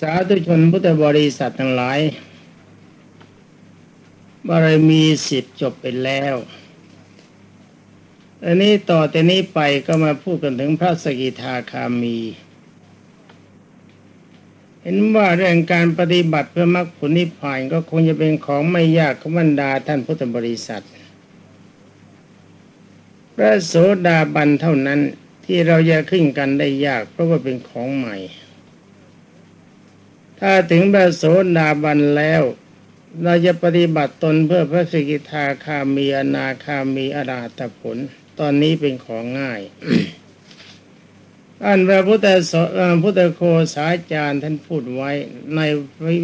สาธุชนพุทธบริษัททั้งหลายบารมีสิบจบไปแล้วอันนี้ต่อแต่นี้ไปก็มาพูดกันถึงพระสกิทาคามี เห็นว่าเรื่องการปฏิบัติเพื่อมรรคผลนิพพานก็คงจะเป็นของไม่ยากขบรรดาท่านพุทธบริษัท พระโสดาบันเท่านั้นที่เราจะขึ้นกันได้ยากเพราะว่าเป็นของใหม่ ถ้าถึงพระโสดาบันแล้ว เราจะปฏิบัติตนเพื่อพระสกิทาคามีอนาคามีอราตผล ตอนนี้เป็นของง่ายอันพระพุทธสพุทธโคสาจารย์ท่านพูดไว้ใน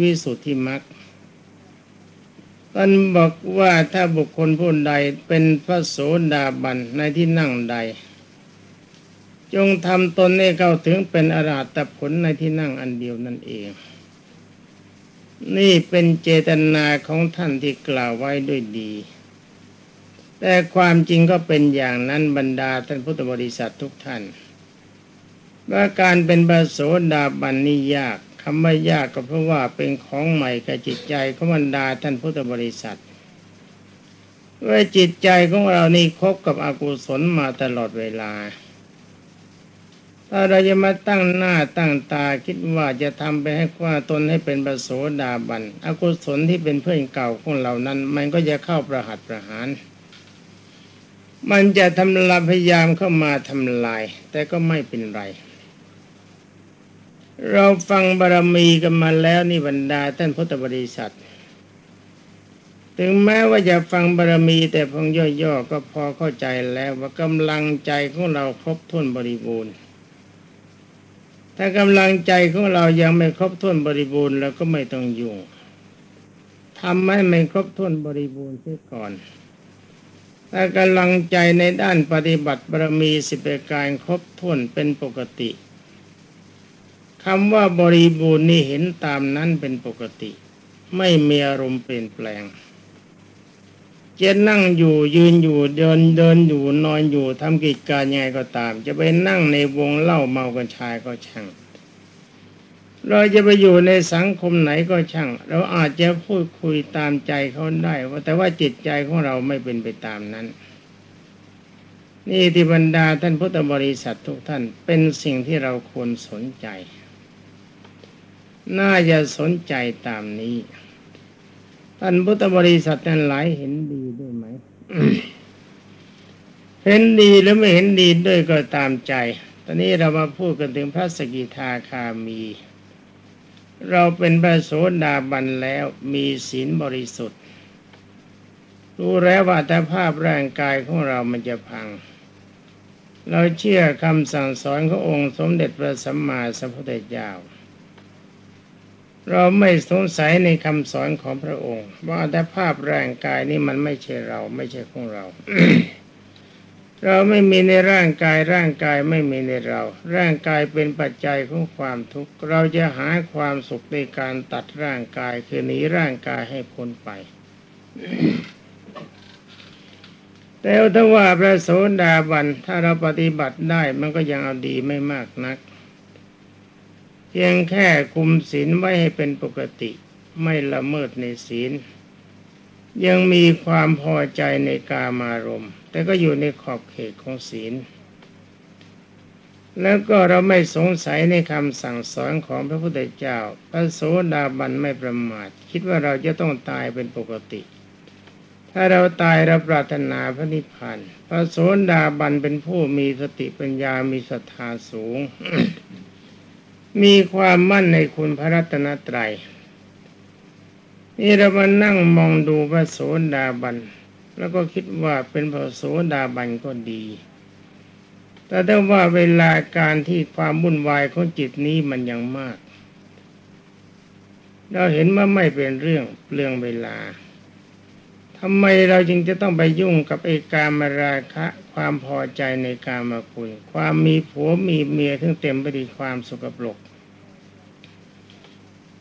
วิสุทธิมรรคท่านบอกว่าถ้าบุคคลผู้ใดเป็นพระโสดาบันในที่นั่งใด จงทำตนให้เข้าถึงเป็นอราตผลในที่นั่งอันเดียวนั่นเอง นี่เป็นเจตนาของท่านที่กล่าวไว้ด้วยดี แต่ความจริงก็เป็นอย่างนั้นบรรดาท่านพุทธบริษัททุกท่าน ว่าการเป็นบาโสดาบันนี่ยากคำว่ายากก็เพราะว่าเป็นของใหม่กับจิตใจของบรรดาท่านพุทธบริษัทว่าจิตใจของเรานี่คบกับอกุศลมาตลอดเวลา ถ้าเราจะมาตั้งหน้าตั้งตาคิดว่าจะทำไปให้ว่าตนให้เป็นประโสดาบันอกุศลที่เป็นเพื่อนเก่าของเรานั้น มันก็จะเข้าประหัตประหาร มันจะทำลายพยายามเข้ามาทำลาย แต่ก็ไม่เป็นไร เราฟังบารมีกันมาแล้วนี่บรรดาท่านพุทธบริษัทถึงแม้ว่าจะฟังบารมีแต่พงย่อๆก็พอเข้าใจแล้วว่ากำลังใจของเราครบถ้วนบริบูรณ์ ถ้ากำลังใจของเรายังไม่ครบถ้วนบริบูรณ์เราก็ไม่ต้องยุ่งทำให้ไม่ครบถ้วนบริบูรณ์เสียก่อนถ้ากำลังใจในด้านปฏิบัติบารมีสิบประการครบถ้วนเป็นปกติคำว่าบริบูรณ์นี่เห็นตามนั้นเป็นปกติ ไม่มีอารมณ์เปลี่ยนแปลง จะนั่งอยู่ยืนอยู่เดินเดินอยู่นอนอยู่ทำกิจการยังไงก็ตาม จะไปนั่งในวงเล่าเมากันชายก็ช่างเราจะไปอยู่ในสังคมไหนก็ช่าง เราอาจจะพูดคุยตามใจเขาได้ว่าแต่ว่าจิตใจของเราไม่เป็นไปตามนั้น นี่ที่บรรดาท่านพุทธบริษัททุกท่านเป็นสิ่งที่เราควรสนใจ น่าจะสนใจตามนี้ ท่านพุทธบริษัทนั้นหลายเห็นดีด้วยไหม เห็นดีหรือไม่เห็นดีด้วยก็ตามใจ ตอนนี้เรามาพูดกันถึงพระสกิทาคามี เราเป็นพระโสดาบันแล้วมีศีลบริสุทธิ์ รู้แล้วว่าแต่ภาพร่างกายของเรามันจะพัง เราเชื่อคำสั่งสอนขององค์สมเด็จพระสัมมาสัมพุทธเจ้า เราไม่สงสัยในคำสอนของพระองค์ ว่าแต่ภาพร่างกายนี้มันไม่ใช่เราไม่ใช่ของเรา เราไม่มีในร่างกายร่างกายไม่มีในเรา ร่างกายเป็นปัจจัยของความทุกข์เราจะหาความสุขในการตัดร่างกายคือหนีร่างกายให้พ้นไปแต่ถ้าว่าพระโสดาบันถ้าเราปฏิบัติได้มันก็ยังเอาดีไม่มากนัก พียงแค่คุมศีลไว้ให้เป็นปกติไม่ละเมิดในศีล ยังมีความพอใจในกามารมณ์ แต่ก็อยู่ในขอบเขตของศีล แล้วก็เราไม่สงสัยในคำสั่งสอนของพระพุทธเจ้า พระโสดาบันไม่ประมาท คิดว่าเราจะต้องตายเป็นปกติ ถ้าเราตายเราปรารถนาพระนิพพานพระโสดาบันเป็นผู้มีสติปัญญามีศรัทธาสูง มีความมั่นในคุณพระรัตนตรัย นี่เรามานั่งมองดูพระโสดาบัน แล้วก็คิดว่าเป็นพระโสดาบันก็ดี แต่ถ้าว่าเวลาการที่ความวุ่นวายของจิตนี้มันยังมาก เราเห็นว่าไม่เป็นเรื่องเปลืองเวลาทำไมเราจึงจะต้องไปยุ่งกับไอ้การมาราคะ ความพอใจในการมาคุยความมีผัวมีเมียทั้งเต็มไปด้วยความสกปรก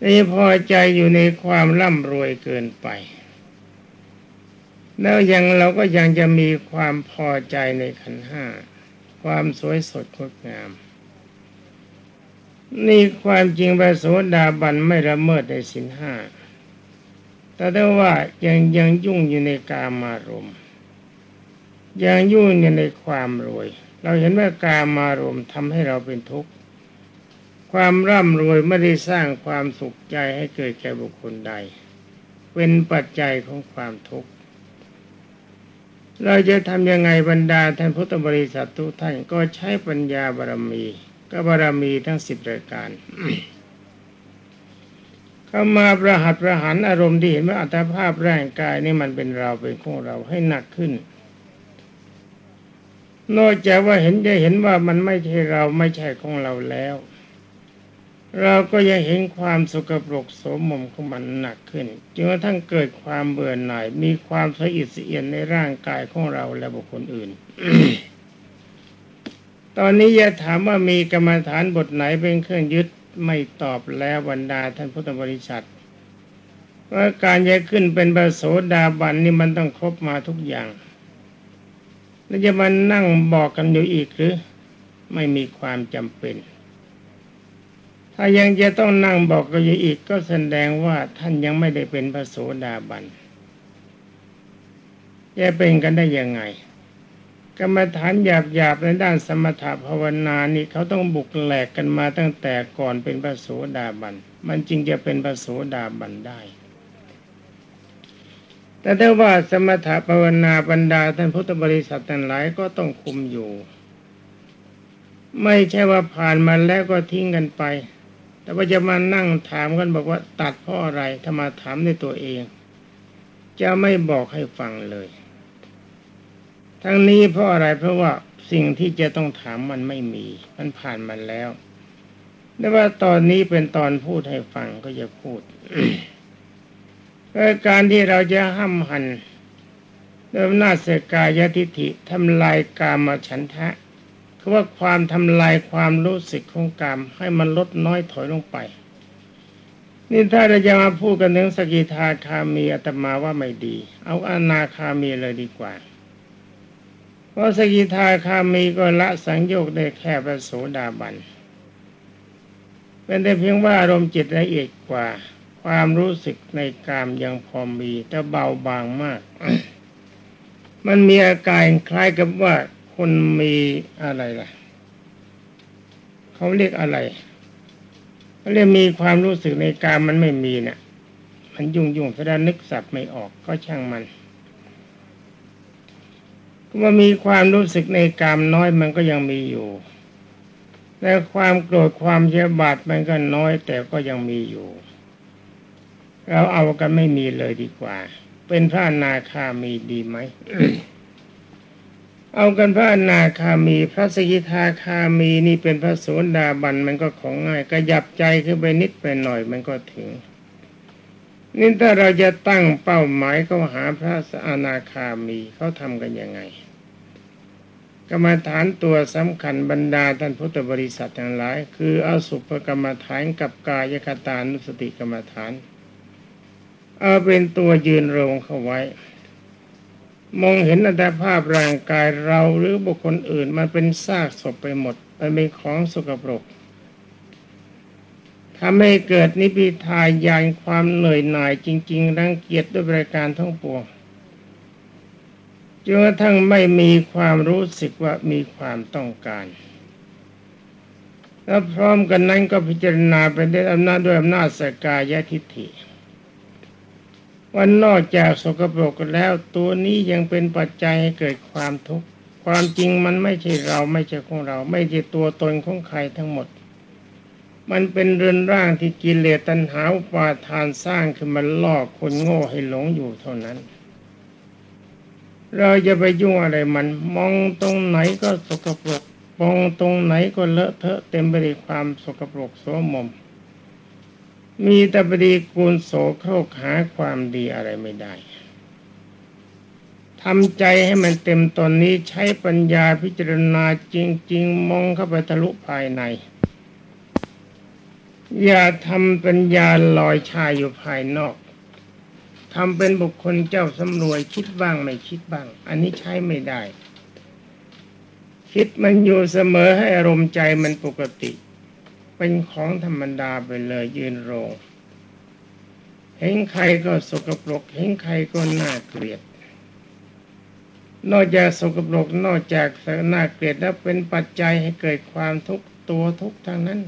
นี่พอใจอยู่ในความร่ำรวยเกินไป แล้วยังเราก็ยังจะมีความพอใจในขันห้า ความสวยสดงดงาม นี่ความจริงพระโสดาบันไม่ละเมิดในสินห้า แต่ได้ว่ายังยังยุ่งอยู่ในกามารมณ์ยังยุ่งอยู่ในความรวย เราเห็นว่ากามารมณ์ทำให้เราเป็นทุกข์ ความร่ำรวยไม่ได้สร้างความสุขใจให้เกิดแก่บุคคลใด เป็นปัจจัยของความทุกข์ เราจะทำยังไงบรรดาท่านพุทธบริษัททุกท่านก็ใช้ปัญญาบารมี ก็บารมีทั้งสิบรายการเข้ามาประหัตประหารอารมณ์ที่เห็นว่าอัตภาพร่างกายนี่มันเป็นเราเป็นของเราให้หนักขึ้นนอกจากว่าเห็นจะเห็นว่ามันไม่ใช่เราไม่ใช่ของเราแล้ว เราก็ยังเห็นความสกปรกโสมมของมันหนักขึ้นจนกระทั่งเกิดความเบื่อหน่ายมีความสะอิดสะเอียนในร่างกายของเราและบุคคลอื่น ตอนนี้จะถามว่ามีกรรมฐานบทไหนเป็นเครื่องยึดไม่ตอบแล้วบรรดาท่านพุทธบริษัทว่าการจะขึ้นเป็นบระโสดาบันนี่มันต้องครบมาทุกอย่าง แล้วจะมานั่งบอกกันอยู่อีกหรือ ไม่มีความจำเป็น ถ้ายังจะต้องนั่งบอกกันอยู่อีกก็แสดงว่าท่านยังไม่ได้เป็นพระโสดาบันจะเป็นกันได้ยังไง กรรมฐานหยาบๆในด้านสมถภาวนานี่เขาต้องบุกแหลกกันมาตั้งแต่ก่อนเป็นพระโสดาบัน มันจึงจะเป็นพระโสดาบันได้ แต่ถ้าว่าสมถภาวนาบรรดาท่านพุทธบริษัททั้งหลายก็ต้องคุมอยู่ ไม่ใช่ว่าผ่านมาแล้วก็ทิ้งกันไป แต่ว่าจะมานั่งถามกันบอกว่าตัดเพราะอะไรถ้ามาถามในตัวเอง จะไม่บอกให้ฟังเลย ทั้งนี้เพราะอะไรเพราะว่าสิ่งที่จะต้องถามมันไม่มี มันผ่านมาแล้วแต่ว่าตอนนี้เป็นตอนพูดให้ฟังก็จะพูดการที่เราจะห้ามหันเริ่มหน้าเสกายทิฐิทำลายกามฉันทะ คือว่าความทำลายความรู้สึกของกามให้มันลดน้อยถอยลงไป นี่ถ้าเราจะมาพูดกันถึงสกิทาคามีอาตมาว่าไม่ดี เอาอนาคามีเลยดีกว่า เพราะสกิทาคามีก็ละสังโยกได้แค่ประโสดาบันเป็นแต่เพียงว่าอารมณ์จิตละเอียดกว่า ความรู้สึกในกามยังพอมีแต่เบาบางมาก มันมีอาการคล้ายกับว่า คนมีอะไรล่ะ เขาเรียกอะไรเขาเรียกมีความรู้สึกในกามมันไม่มีเนะี่ยมันยุ่งยุ่งแสดงนึกสับไม่ออกก็ช่างมันว่ามีความรู้สึกในกามน้อยมันก็ยังมีอยู่แต่ความโกรธความเยบาดมันก็น้อยแต่ก็ยังมีอยู่ เราเอากันไม่มีเลยดีกว่า เป็นพระนาคามีดีไหม เอากันพระอนาคามีพระสกิทาคามีนี่เป็นพระโสดาบันมันก็ของง่ายก็ยับใจขึ้นไปนิดไปหน่อยมันก็ถึงนี่ถ้าเราจะตั้งเป้าหมายเขาหาพระสอนาคามีเขาทำกันยังไงกรรมฐานตัวสำคัญบรรดาท่านพุทธบริษัททั้งหลาย คือเอาสุภกรรมฐานกับกายคตานุสติกรรมฐาน เอาเป็นตัวยืนรงเข้าไว้ มองเห็นอัตภาพร่างกายเราหรือบุคคลอื่นมันเป็นซากศพไปหมดมันเป็นของสกปรกทำให้เกิดนิพิทายานความเหนื่อยหน่ายจริง ๆ รังเกียจด้วยบริการทั้งปวงจนกระทั่งไม่มีความรู้สึกว่ามีความต้องการ แล้วพร้อมกันนั้นก็พิจารณาไปด้วยอำนาจด้วยอำนาจสกายทิฏฐิ วันนอกจากสกปรกแล้ว ตัวนี้ยังเป็นปัจจัยให้เกิดความทุกข์ความจริงมันไม่ใช่เราไม่ใช่ของเรา ไม่ใช่ตัวตนของใครทั้งหมด มันเป็นเรือนร่างที่กิเลสตัณหาอุปาทานสร้างขึ้นมาล่อคนโง่ให้หลงอยู่เท่านั้น เราจะไปยุ่งอะไรมัน มองตรงไหนก็สกปรกมองตรงไหนก็เลอะเทอะเต็มไปด้วยความสกปรกโสมม มีแต่ปดีกูลโสโครกหาความดีอะไรไม่ได้ทำใจให้มันเต็มตอนนี้ใช้ปัญญาพิจารณาจริง ๆ มองเข้าไปทะลุภายใน อย่าทำปัญญาลอยชายอยู่ภายนอกทำเป็นบุคคลเจ้าสำรวยคิดบ้างไม่คิดบ้าง อันนี้ใช้ไม่ได้ คิดมันอยู่เสมอให้อารมณ์ใจมันปกติ เป็นของธรรมดาไปเลยยืนโรง เห็นใครก็สกปรก เห็นใครก็น่าเกลียด นอกจากสกปรกนอกจากน่าเกลียดแล้วเป็นปัจจัยให้เกิดความทุกข์ตัวทุกข์ทั้งนั้น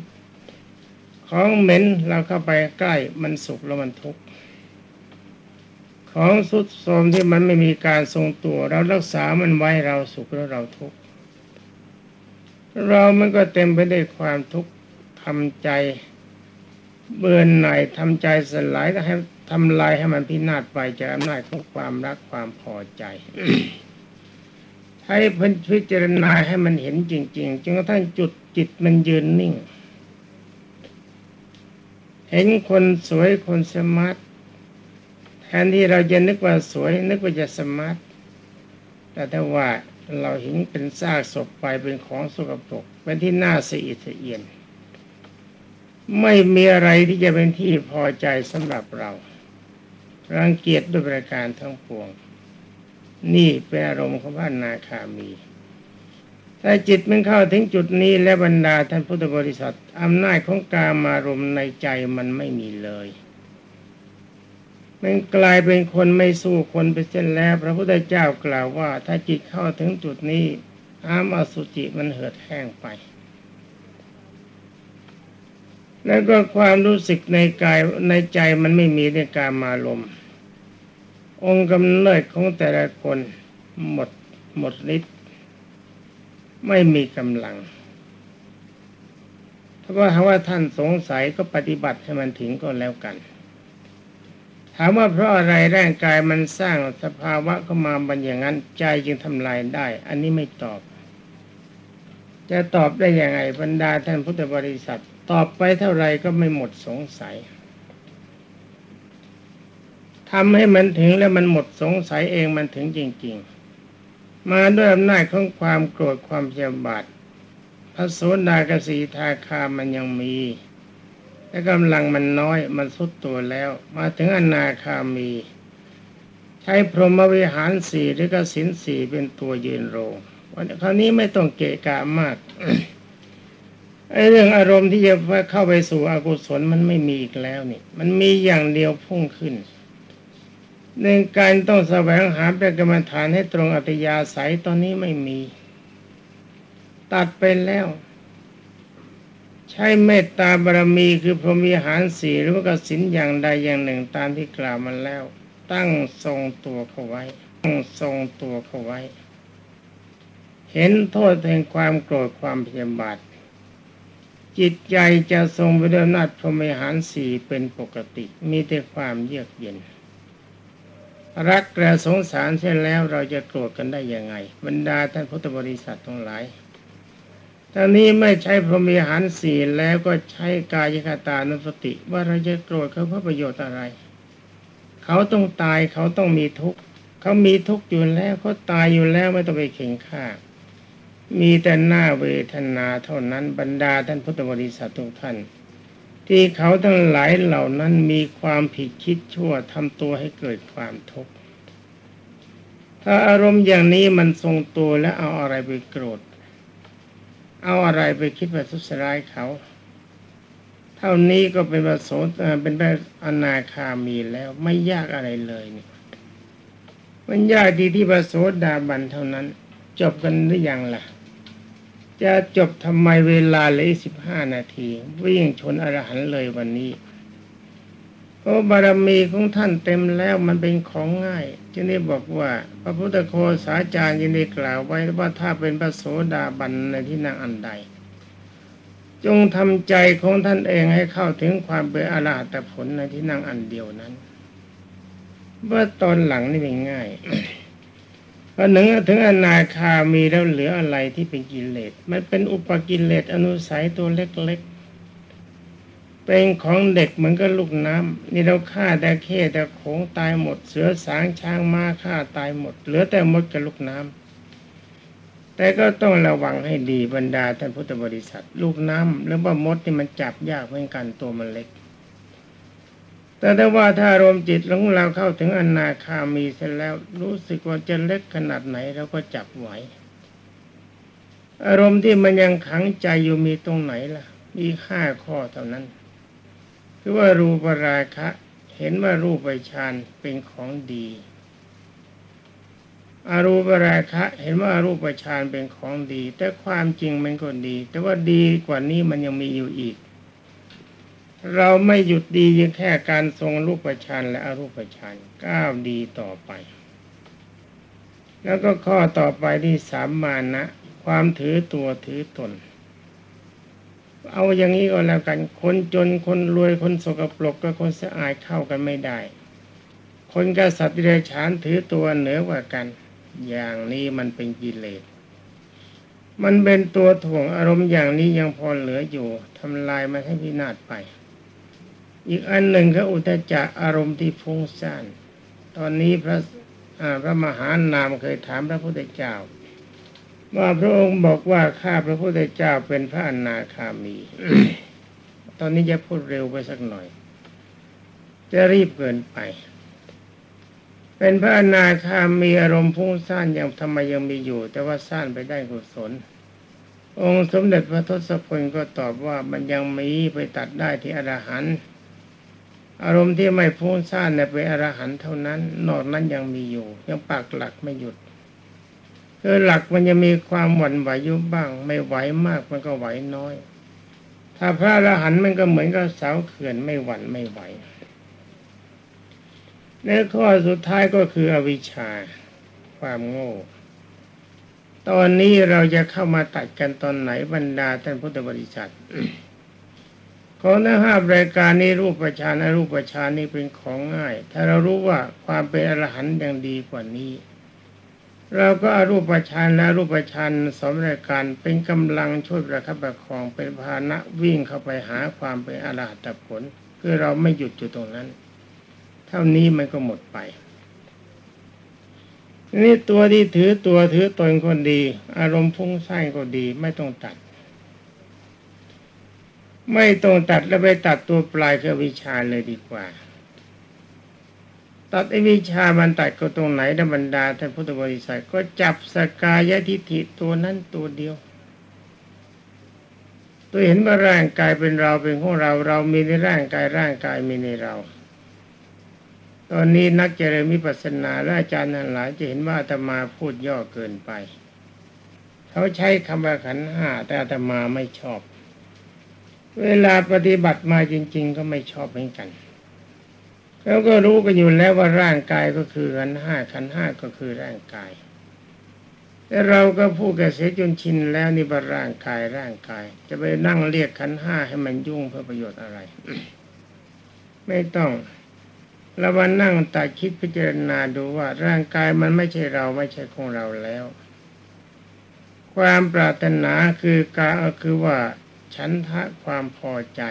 ของเหม็นเราเข้าไปใกล้มันสุขแล้วมันทุกข์ของสุดโทมที่มันไม่มีการทรงตัว เรารักษามันไว้เราสุขแล้วเราทุกข์เรามันก็เต็มไปด้วยความทุกข์ ทำใจเบื่อหน่ายทำใจสลายให้ทำลายให้มันพินาศไปจากอำนาจของความรักความพอใจ ให้พิพิจารณาให้มันเห็นจริง ๆจนกระทั่งจุดจิตมันยืนนิ่ง เห็นคนสวยคน smart แทนที่เราจะนึกว่าสวย นึกว่าจะ smart แต่ถ้าว่าเราเห็นเป็นซากศพไปเป็นของสกปรกเป็นที่น่าสะอิดสะเอียน ไม่มีอะไรที่จะเป็นที่พอใจสำหรับเรา รังเกียจด้วยประการทั้งปวง นี่เป็นอารมณ์ของพระอนาคามีถ้าจิตมันเข้าถึงจุดนี้และบรรดาท่านพุทธบริษัทอำนาจของกามารมณ์ในใจมันไม่มีเลยมันกลายเป็นคนไม่สู้คนไปเส้นแล้ว พระพุทธเจ้ากล่าวว่า ถ้าจิตเข้าถึงจุดนี้อามาสุจิมันเหือดแห้งไป แล้วก็ความรู้สึกในกายในใจมันไม่มีในการมาลม องค์กำเนิดของแต่ละคนหมดหมดฤทธิ์ไม่มีกำลัง ถ้าว่าว่าท่านสงสัยก็ปฏิบัติให้มันถึงก็แล้วกัน ถามว่าเพราะอะไรร่างกายมันสร้างสภาวะเข้ามาบันอย่างนั้นใจจึงทำลายได้ อันนี้ไม่ตอบ จะตอบได้ยังไงบรรดาท่านพุทธบริษัท ตอบไปเท่าไรก็ไม่หมดสงสัยทำให้มันถึงแล้วมันหมดสงสัยเองมันถึงจริง ๆ มาด้วยอำนาจของความโกรธความเพียบาทพระโสดากสีทาคามันยังมี และกำลังมันน้อยมันสุดตัวแล้ว มาถึงอนาคามี ใช้พรหมวิหารสี่หรือกสินสี่เป็นตัวยืนโรงวันคราวนี้ไม่ต้องเกะกะมาก ไอ้เรื่องอารมณ์ที่จะเข้าไปสู่อกุศลมันไม่มีอีกแล้วนี่ มันมีอย่างเดียวพุ่งขึ้นในการต้องแสวงหาเป็นกรรมฐานให้ตรงอัตยาศัยตอนนี้ไม่มี ตัดไปแล้ว ใช้เมตตาบารมีคือพรหมีหารสีหรือว่ากสินอย่างใดอย่างหนึ่งตามที่กล่าวมาแล้ว ตั้งทรงตัวเขาไว้ ตั้งทรงตัวเขาไว้ เห็นโทษแห่งความโกรธความพยาบาท จิตใจจะทรงไปด้วยอำนาจพรหมีหารสี่เป็นปกติ มีแต่ความเยือกเย็น รักและสงสารเสร็จแล้วเราจะโกรธกันได้ยังไง บรรดาท่านพุทธบริษัททั้งหลายตอนนี้ไม่ใช่พรหมีหารสี่แล้วก็ใช้กายคตานุสติ ว่าเราจะโกรธเขาเพื่อประโยชน์อะไร เขาต้องตายเขาต้องมีทุกข์เขามีทุกข์อยู่แล้วเขาตายอยู่แล้วไม่ต้องไปเข่งฆ่า มีแต่หน้าเวทนาเท่านั้นบรรดาท่านพุทธบริษัททุกท่าน ที่เขาทั้งหลายเหล่านั้นมีความผิดคิดชั่วทำตัวให้เกิดความทุกข์ถ้าอารมณ์อย่างนี้มันทรงตัวแล้วเอาอะไรไปโกรธ เอาอะไรไปคิดว่าทุสร้ายเขา เท่านี้ก็เป็นประโสเป็นพระอนาคามีแล้วไม่ยากอะไรเลยเนี่ยมันยากดีที่ประโสดาบันเท่านั้นจบกันหรือยังล่ะ จะจบทำไมเวลาเลยสิบห้านาที วิ่งชนอรหันเลยวันนี้พราะบารมีของท่านเต็มแล้วมันเป็นของง่ายจึงได้บอกว่า พระพุทธโคสาจารย์ยินได้กล่าวไว้ว่าถ้าเป็นพระโสดาบันในที่นั่งอันใด จงทำใจของท่านเองให้เข้าถึงความเป็นอรหัตผลในที่นั่งอันเดียวนั้นเมื่อตอนหลังนี่เป็นง่าย พอหนึ่งถึงอนาคามีแล้วเหลืออะไรที่เป็นกิเลส มันเป็นอุปกิเลสอนุสัยตัวเล็กๆ เป็นของเด็กเหมือนกับลูกน้ำนี่เราฆ่าแต่เข้แต่โขงตายหมด เสือสางช้างม้าฆ่าตายหมด เหลือแต่มดกับลูกน้ำแต่ก็ต้องระวังให้ดีบรรดาท่านพุทธบริษัท ลูกน้ำหรือว่ามดนี่มันจับยากเหมือนกันตัวมันเล็ก แต่ถ้าว่าถ้ารวมจิตของเราเข้าถึงอนาคามีเสร็จแล้ว รู้สึกว่าจะเล็กขนาดไหนเราก็จับไหวอารมณ์ที่มันยังขังใจอยู่มีตรงไหนล่ะ มีห้าข้อเท่านั้น คือว่ารูปราคะ เห็นว่ารูปฌานเป็นของดีอารูปราคะ เห็นว่ารูปฌานเป็นของดี แต่ความจริงมันก็ดี แต่ว่าดีกว่านี้มันยังมีอยู่อีก เราไม่หยุดดียังแค่การทรงรูปฌานและอรูปฌานก้าวดีต่อไป แล้วก็ข้อต่อไปที่สามมานะ ความถือตัวถือตน เอาอย่างนี้ก็แล้วกัน คนจนคนรวยคนสกปรกกับคนสะอาดเข้ากันไม่ได้ คนกษัตริย์เดชานถือตัวเหนือกว่ากัน อย่างนี้มันเป็นกิเลสมันเป็นตัวถ่วงอารมณ์อย่างนี้ยังพอเหลืออยู่ทำลายมันให้พินาศไป อีกอันหนึ่งก็อุตจักอารมณ์ที่ฟุ้งซ่านตอนนี้พระพระมหานามเคยถามพระพุทธเจ้า ว่าพระองค์บอกว่าข้าพระพุทธเจ้าเป็นพระอนาคามี ตอนนี้จะพูดเร็วไปสักหน่อย จะรีบเกินไป เป็นพระอนาคามีอารมณ์พุ่งซ่านยังทำไมยังมีอยู่ แต่ว่าซ่านไปได้กุศล องค์สมเด็จพระทศพลก็ตอบว่ามันยังมีไปตัดได้ที่อรหันต์ อารมณ์ที่ไม่พุ่งซ่านเนี่ยเป็นอรหันต์เท่านั้น นอกนั้นยังมีอยู่ ยังปักหลักไม่หยุดคือหลักมันจะมีความหวั่นไหวยุบบ้าง ไม่ไหวมากมันก็ไหวน้อย ถ้าพระอรหันต์มันก็เหมือนกับเสาเขื่อนไม่หวั่นไม่ไหวในข้อสุดท้ายก็คืออวิชชาความโง่ ตอนนี้เราจะเข้ามาตัดกันตอนไหนบรรดาท่านพุทธบริษัท ของนห้ารายการนี้รูปประชานรูปประชานนี้เป็นของง่าย ถ้าเรารู้ว่าความเป็นอรหันต์ยังดีกว่านี้ เราก็อรูปประชานและรูปประชานสมรายการเป็นกำลังช่วยประคับประคองเป็นพานะวิ่งเข้าไปหาความเป็นอรหัตผลคือเราไม่หยุดอยู่ตรงนั้น เท่านี้มันก็หมดไปนี่ตัวที่ถือตัวถือตนคนดี อารมณ์พุ่งสร้างก็ดีไม่ต้องตัด ไม่ต้องตัดแล้วไปตัดตัวปลายคือวิชาเลยดีกว่า ตัดไอวิชามันตัดก็ตรงไหนนบรรดาท่านพุทธบริษัทก็จับสกายทิฏฐิตัวนั้นตัวเดียว ตัวเห็นว่าร่างกายเป็นเราเป็นของเราเรามีในร่างกายร่างกายมีในเรา ตอนนี้นักเจริญมิปัสนาและอาจารย์ทั้งหลายจะเห็นว่าอาตมาพูดย่อเกินไป เขาใช้คำว่าขันห้าแต่อาตมาไม่ชอบ เวลาปฏิบัติมาจริง ๆ ก็ไม่ชอบเหมือนกันเขาก็รู้กันอยู่แล้วว่าร่างกายก็คือขันห้าขันห้าก็คือร่างกาย แต่เราก็พูดกันเสียจนชินแล้วนี่ว่าร่างกายร่างกาย จะไปนั่งเรียกขันห้าให้มันยุ่งเพื่อประโยชน์อะไร ไม่ต้องเรามานั่งตัดคิดพิจารณาดูว่าร่างกายมันไม่ใช่เราไม่ใช่ของเราแล้ว ความปรารถนาคือการคือว่า ฉันทะความพอใจ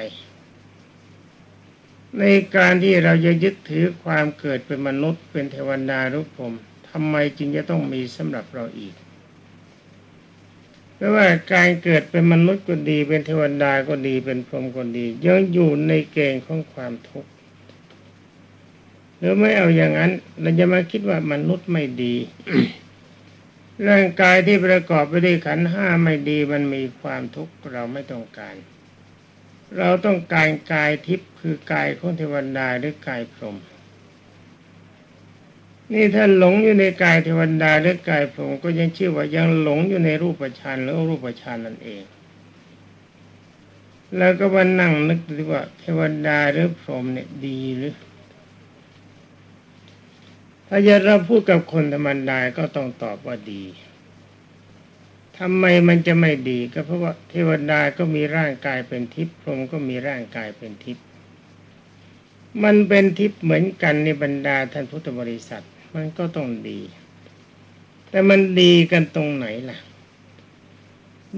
ในการที่เราจะยึดถือความเกิดเป็นมนุษย์เป็นเทวดารุผมทำไมจึงจะต้องมีสำหรับเราอีกเพราะว่าการเกิดเป็นมนุษย์ก็ดีเป็นเทวดาก็ดีเป็นพรหมก็ดียังอยู่ในเกณฑ์ของความทุกข์หรือไม่เอาอย่างนั้น เราจะมาคิดว่ามนุษย์ไม่ดี ร่างกายที่ประกอบไปด้วยขันห้าไม่ดีมันมีความทุกข์เราไม่ต้องการ เราต้องการกายทิพย์คือกายของเทวดาหรือกายพรหมนี่ถ้าหลงอยู่ในกายเทวดาหรือกายพรหมก็ยังชื่อว่ายังหลงอยู่ในรูปฌานหรือรูปฌานนั่นเอง แล้วก็มานั่งนึกดูว่าเทวดาหรือพรหมเนี่ยดีหรือ ถ้าจะเราพูดกับคนธรรมดาก็ต้องตอบว่าดีทำไมมันจะไม่ดีก็เพราะว่าเทวดาก็มีร่างกายเป็นทิพย์พรหมก็มีร่างกายเป็นทิพย์มันเป็นทิพย์เหมือนกันในบรรดาท่านพุทธบริษัท มันก็ต้องดี แต่มันดีกันตรงไหนล่ะ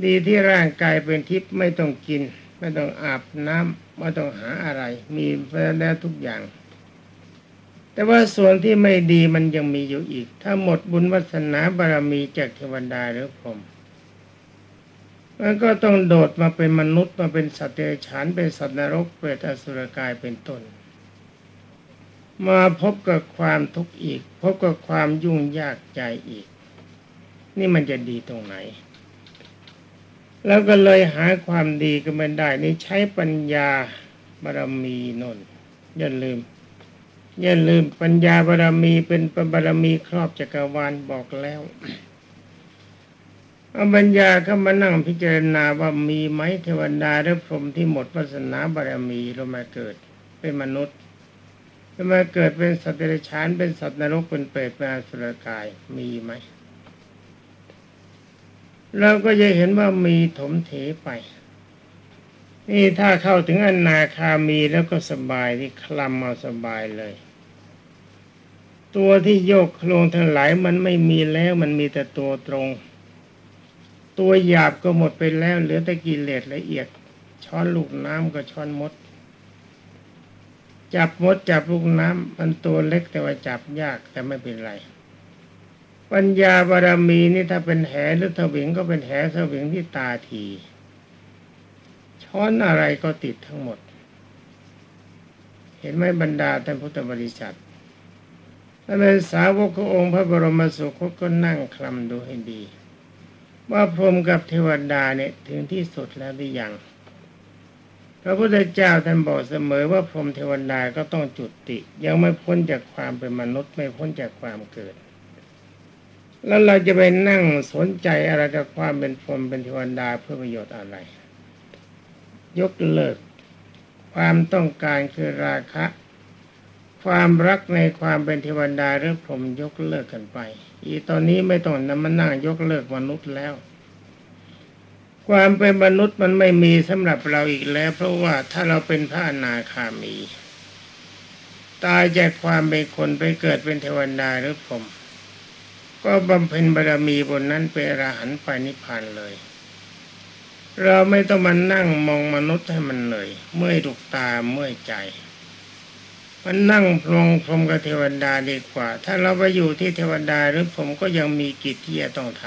ดีที่ร่างกายเป็นทิพย์ไม่ต้องกิน ไม่ต้องอาบน้ำไม่ต้องหาอะไร มีแล้วทุกอย่าง แต่ว่าส่วนที่ไม่ดีมันยังมีอยู่อีก ถ้าหมดบุญวัสนาบารมีจากเทวดาหรือพรหมมันก็ต้องโดดมาเป็นมนุษย์มาเป็นสัตว์เดรัจฉานเป็นสัตว์นรกเปรตอสุรกายเป็นต้น มาพบกับความทุกข์อีก พบกับความยุ่งยากใจอีก นี่มันจะดีตรงไหน แล้วก็เลยหาความดีก็ไม่ได้นี่ใช้ปัญญาบารมีนนอย่าลืม อย่าลืมปัญญาบารมีเป็นปบารมีครอบจักรวาลบอกแล้วเอาปัญญาเข้ามานั่งพิจารณาว่ามีไหมเทวดาหรือพรหมที่หมดวาสนาบารมีเรามาเกิดเป็นมนุษย์จะมาเกิดเป็นสัตว์เดรัจฉานเป็นสัตว์นรกเป็นเปรตเป็นอสุรกายมีไหมเราก็จะเห็นว่ามีถมเถไป นี่ถ้าเข้าถึงอนาคามีแล้วก็สบายที่คลำเอาสบายเลย ตัวที่โยกโครงทั้งหลายมันไม่มีแล้วมันมีแต่ตัวตรง ตัวหยาบก็หมดไปแล้ว เหลือแต่กิเลสละเอียด ช้อนลูกน้ำก็ช้อนมด จับมดจับลูกน้ำมันตัวเล็กแต่ว่าจับยากแต่ไม่เป็นไร ปัญญาบารมีนี่ถ้าเป็นแหหรือถวิงก็เป็นแหถวิงที่ตาที ช้อนอะไรก็ติดทั้งหมด เห็นไหมบรรดาท่านพุทธบริษัท ถ้าเป็นสาวกขององค์พระบรมสุคตก็นั่งคลำดูให้ดี ว่าพรหมกับเทวดาเนี่ยถึงที่สุดแล้วหรือยังพระพุทธเจ้าท่านบอกเสมอว่าพรหมเทวดาก็ต้องจุติ ยังไม่พ้นจากความเป็นมนุษย์ไม่พ้นจากความเกิด แล้วเราจะไปนั่งสนใจอะไรกับความเป็นพรหมเป็นเทวดาเพื่อประโยชน์อะไร ยกเลิก ความต้องการคือราคะ ความรักในความเป็นเทวดาหรือพรหมยกเลิกกันไป อีตอนนี้ไม่ต้องนำมานั่งยกเลิกมนุษย์แล้ว ความเป็นมนุษย์มันไม่มีสำหรับเราอีกแล้ว เพราะว่าถ้าเราเป็นพระอนาคามี ตายจากความเป็นคนไปเกิดเป็นเทวดาหรือพรหมก็บำเพ็ญบารมีบนนั้นเป็นอรหันต์ไปนิพพานเลย เราไม่ต้องมานั่งมองมนุษย์ให้มันเหนื่อยเมื่อยดุกตาเมื่อยใจ มันนั่งพลงพรมกับเทวดาดีกว่า ถ้าเราไปอยู่ที่เทวดาหรือผมก็ยังมีกิจที่จะต้องท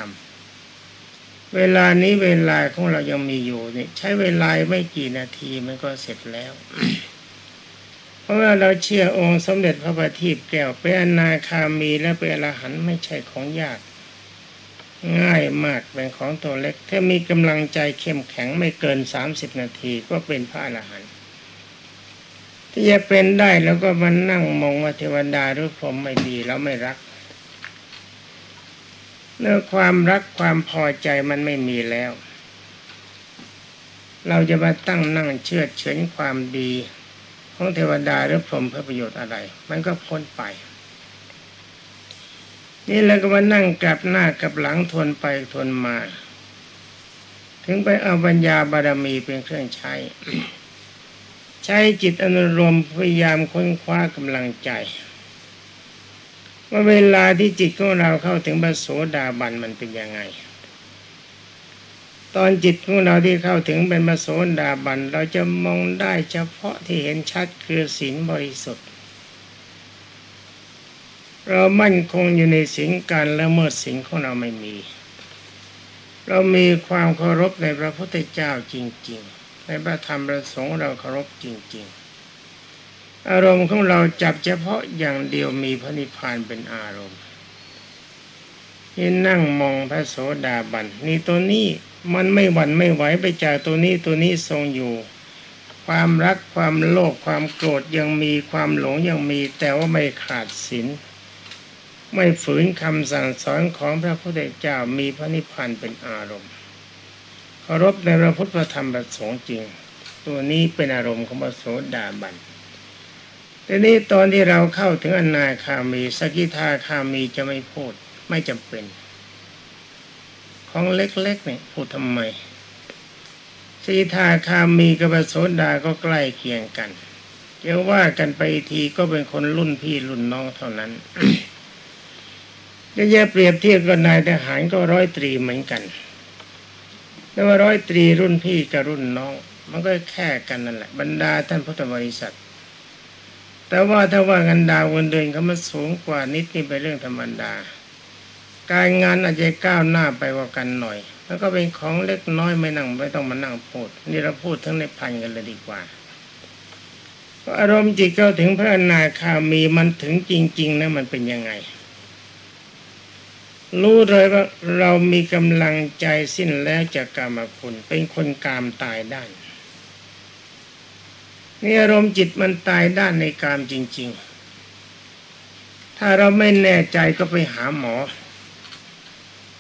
ำเวลานี้เวลาของเรายังมีอยู่นี่ใช้เวลาไม่กี่นาทีมันก็เสร็จแล้ว เพราะว่าเราเชื่อองค์สมเด็จพระบัณฑิตแก้วเป็นอนาคามีและเป็นอรหันต์ไม่ใช่ของยากง่ายมากเป็นของตัวเล็ก ถ้ามีกำลังใจเข้มแข็งไม่เกินสามสิบนาทีก็เป็นพระอรหันต์ ที่จะเป็นได้แล้วก็มานั่งมองว่าเทวดาหรือพรหมไม่ดีแล้วไม่รักเรื่อความรักความพอใจมันไม่มีแล้ว เราจะมาตั้งนั่งเชื่อเฉือนความดีของเทวดาหรือพรหมเพื่อประโยชน์อะไร มันก็พ้นไป นี่แล้วก็มานั่งกลับหน้ากับหลังทนไปทนมา ถึงไปเอาปัญญาบารมีเป็นเครื่องใช้ ช้จิตอนุรมพยายามค้นคว้ากำลังใจว่าเวลาที่จิตของเราเข้าถึงบรโสดาบันมันเป็นยังไง ตอนจิตของเราที่เข้าถึงเป็นมโสดาบันเราจะมองได้เฉพาะที่เห็นชัดคือศีลบริสุทธิ์ เรามั่นคงอยู่ในศีลการละเมิดศีลของเราไม่มี เรามีความเคารพในพระพุทธเจ้าจริง ๆ ในพระธรรมประสงค์เราเคารพจริง ๆ อารมณ์ของเราจับเฉพาะอย่างเดียวมีพระนิพพานเป็นอารมณ์ที่นั่งมองพระโสดาบันนี่ตัวนี้มันไม่หวั่นไม่ไหวไปจากตัวนี้ตัวนี้ทรงอยู่ ความรักความโลภความโกรธยังมีความหลงยังมี แต่ว่าไม่ขาดศีลไม่ฝืนคำสั่งสอนของพระพุทธเจ้ามีพระนิพพานเป็นอารมณ์ารพในพระพุทธธรรมประสงค์จริง ตัวนี้เป็นอารมณ์ของพระโสดาบันแต่นี้ตอนที่เราเข้าถึงอนาคามีสกิทาคามีจะไม่พูดไม่จำเป็น ของเล็กๆเนี่ยพูดทำไมสีทาคามีกับพระโสดาก็ใกล้เคียงกันเดี๋ยวว่ากันไปทีก็เป็นคนรุ่นพี่รุ่นน้องเท่านั้นจะแยกเปรียบเทียบกับนายทหารก็ร้อยตรีเหมือนกัน แต่ว่าร้อยตรีรุ่นพี่กับรุ่นน้อง มันก็แค่กันนั่นแหละบรรดาท่านพุทธบริษัท แต่ว่าถ้าว่ากันดาววันเดือนเขามาสูงกว่านิดนี่เป็นเรื่องธรรมดา การงานอาจจะก้าวหน้าไปกว่ากันหน่อย แล้วก็เป็นของเล็กน้อยไม่นั่งไม่ต้องมานั่งพูด นี่เราพูดทั้งในพันกันเลยดีกว่าอารมณ์จิตเข้าถึงพระอนาคามีมันถึงจริง ๆนะมันเป็นยังไง รู้เลยว่าเรามีกำลังใจสิ้นแล้วจากกรรมคุณ เป็นคนกามตายด้านนี่อารมณ์จิตมันตายด้านในกามจริง ๆ ถ้าเราไม่แน่ใจก็ไปหาหมอ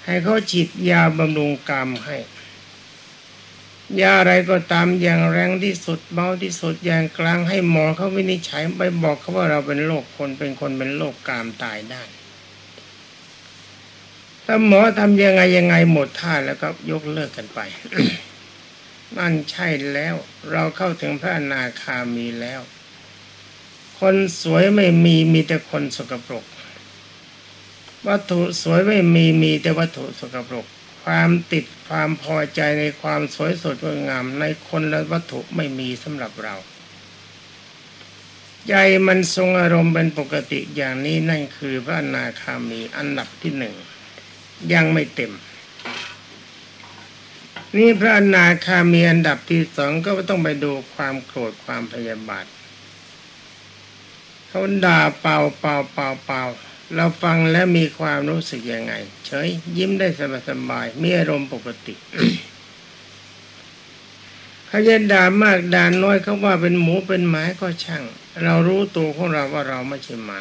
ให้เขาฉีดยาบำรุงกามให้ ยาอะไรก็ตามอย่างแรงที่สุดเบาที่สุดอย่างกลางให้หมอเขาวินิจฉัยไปบอกเขาว่าเราเป็นโรคคนเป็นคนเป็นโรคกามตายได้ ถ้าหมอทำยังไงยังไงหมดท่าแล้วก็ยกเลิกกันไปนั่นใช่แล้ว เราเข้าถึงพระอนาคามีแล้ว คนสวยไม่มีมีแต่คนสกปรก วัตถุสวยไม่มีมีแต่วัตถุสกปรก ความติดความพอใจในความสวยสดงดงามในคนและวัตถุไม่มีสำหรับเราใจมันทรงอารมณ์เป็นปกติอย่างนี้นั่นคือพระอนาคามีอันดับที่หนึ่ง ยังไม่เต็ม นี่พระอนาคามีอันดับที่สองก็ต้องไปดูความโกรธความพยาบาทเขาด่าเปล่าเปล่าเปล่าเปล่าเราฟังแล้วมีความรู้สึกยังไง เฉย ยิ้มได้สบายสบายมีอารมณ์ปกติเขาจะด่ามากด่าน้อยเขาว่าเป็นหมูเป็นหมาก็ช่าง เรารู้ตัวของเราว่าเราไม่ใช่หมา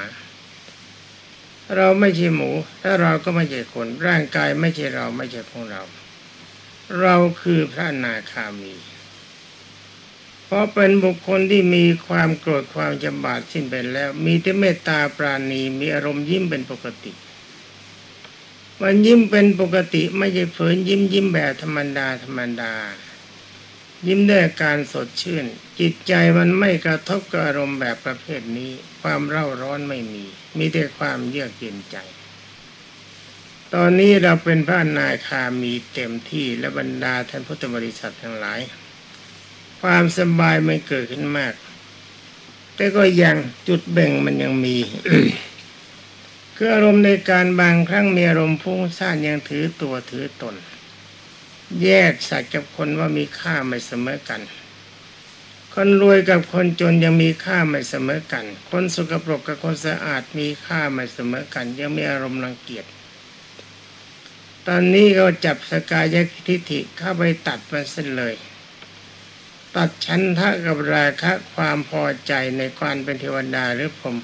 เราไม่ใช่หมูถ้าเราก็ไม่ใช่คน ร่างกายไม่ใช่เราไม่ใช่ของเรา เราคือพระนาคามี เพราะเป็นบุคคลที่มีความโกรธความจำบาดสิ้นไปแล้ว มีแต่เมตตาปราณีมีอารมณ์ยิ้มเป็นปกติมันยิ้มเป็นปกติไม่ใช่เฝืนยิ้มยิ้มแบบธรรมดาธรรมดา ยิ้มด้วยการสดชื่น จิตใจมันไม่กระทบกับอารมณ์แบบประเภทนี้ ความเร่าร้อนไม่มี มีแต่ความเยือกเย็นใจ ตอนนี้เราเป็นพระนาคามีเต็มที่และบรรดาท่านพุทธบริษัททั้งหลาย ความสบายไม่เกิดขึ้นมาก แต่ก็ยังจุดเบ่งมันยังมีคืออารมณ์ในการบางครั้งมีอารมณ์พุ่งซ่านยังถือตัวถือตน แยกสัตว์กับคนว่ามีค่าไม่เสมอกัน คนรวยกับคนจนยังมีค่าไม่เสมอกัน คนสกปรกกับคนสะอาดมีค่าไม่เสมอกัน ยังมีอารมณ์รังเกียจ ตอนนี้เราจับสกายทิฐิเข้าไปตัดมันเส้นเลย ตัดชั้นทะกับราคะความพอใจในการเป็นเทวดาหรือผม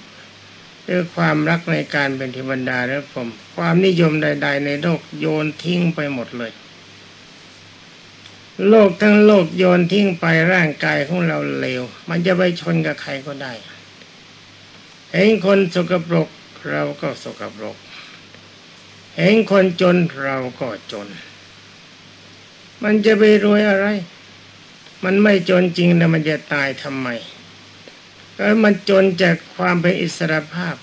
หรือความรักในการเป็นเทวดาหรือผม ความนิยมใด ๆ ในโลกโยนทิ้งไปหมดเลย โลกทั้งโลกโยนทิ้งไปร่างกายของเราเลว มันจะไปชนกับใครก็ได้ เห็นคนสกปรกเราก็สกปรก เห็นคนจนเราก็จน มันจะไปรวยอะไร มันไม่จนจริงแต่มันจะตายทำไมก็มันจนจากความเป็นอิสระภาพ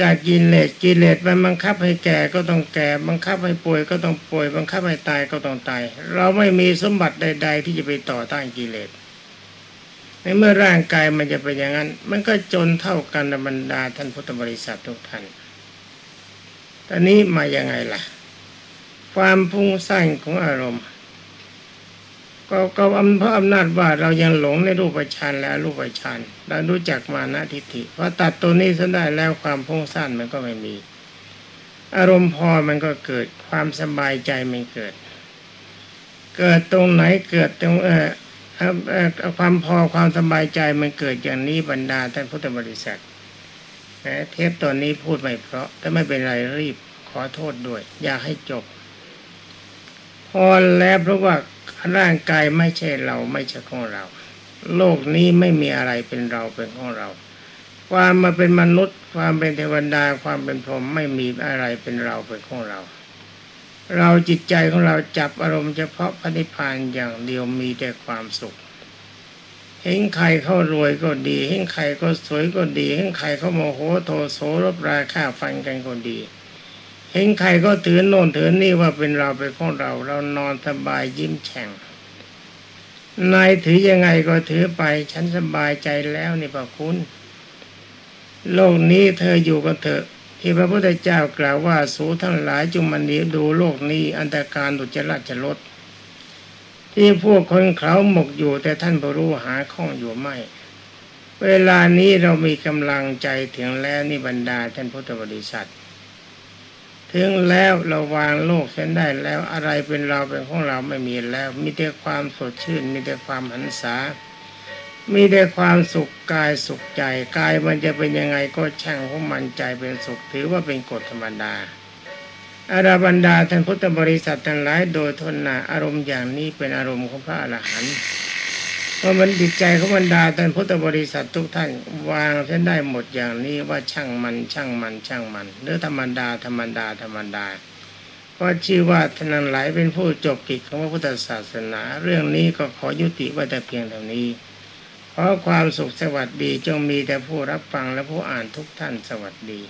จากกิเลสกิเลสมันบังคับให้แก่ก็ต้องแก่ บังคับให้ป่วยก็ต้องป่วย บังคับให้ตายก็ต้องตาย เราไม่มีสมบัติใด ๆ ที่จะไปต่อต้านกิเลสในเมื่อร่างกายมันจะเป็นอย่างนั้น มันก็จนเท่ากันบรรดาท่านพุทธบริษัททุกท่านตอนนี้มาอยังไงล่ะ ความพุ่งสร้างของอารมณ์ ก็ก็เพราะอำนาจว่าเรายังหลงในรูปฌานและรูปฌานเรารู้จักมานะทิฏฐิพอตัดตัวนี้ซะได้แล้วความพุ่งสั้นมันก็ไม่มี อารมณ์พอมันก็เกิดความสบายใจมันเกิด เกิดตรงไหนเกิดตรงเออความพอความสบายใจมันเกิดอย่างนี้บรรดาท่านพุทธบริษัทเทปตอนนี้พูดไม่เพราะแต่ไม่เป็นไรรีบขอโทษด้วย อยากให้จบ พอแล้วเพราะว่า ร่างกายไม่ใช่เราไม่ใช่ของเรา โลกนี้ไม่มีอะไรเป็นเราเป็นของเรา ความมาเป็นมนุษย์ ความเป็นเทวดาความเป็นพรหมไม่มีอะไรเป็นเราเป็นของเรา เราจิตใจของเราจับอารมณ์เฉพาะพระนิพพานอย่างเดียวมีแต่ความสุขเห็นใครเขารวยก็ดีเห็นใครก็สวยก็ดีเห็นใครเขาโมโหโทโสรบราฆ่าฟันกันก็ดี เห็นใครก็ถือโน่นถือนี่ว่าเป็นเราเป็นของเรา เรานอนสบายยิ้มแฉ่งนายถือยังไงก็ถือไป ฉันสบายใจแล้วนี่พระคุณ โลกนี้เธออยู่กับเถอะ ที่พระพุทธเจ้ากล่าวว่าสูทั้งหลายจุมันนี้ดูโลกนี้ อันตรการดุจรัจะลดที่พวกคนเขาหมกอยู่ แต่ท่านบรู้หาข้องอยู่ไม่ เวลานี้เรามีกำลังใจถึงแล้วนี่บรรดาท่านพุทธบริษัท ถึงแล้วเราวางโลกเส้นได้แล้วอะไรเป็นเราเป็นของเราไม่มีแล้ว มีแต่ความสดชื่น มีแต่ความหันษา มีแต่ความสุขกายสุขใจกายมันจะเป็นยังไงก็ช่างของมันใจเป็นสุขถือว่าเป็นกฎธรรมดาอาราบันดาท่านพุทธบริษัททั้งหลายโดยทนนาอารมณ์อย่างนี้เป็นอารมณ์ของพระอรหันต์ เพราะมันจิตใจของบรรดาท่านพุทธบริษัททุกท่านวางเส้นได้หมดอย่างนี้ว่าช่างมันช่างมันช่างมันหรือธรรมดาธรรมดาธรรมดาเพราะชื่อว่าท่านทั้งหลายเป็นผู้จบกิจของพระพุทธศาสนา เรื่องนี้ก็ขอยุติไว้แต่เพียงเท่านี้ขอความสุขสวัสดีจงมีแต่ผู้รับฟังและผู้อ่านทุกท่านสวัสดี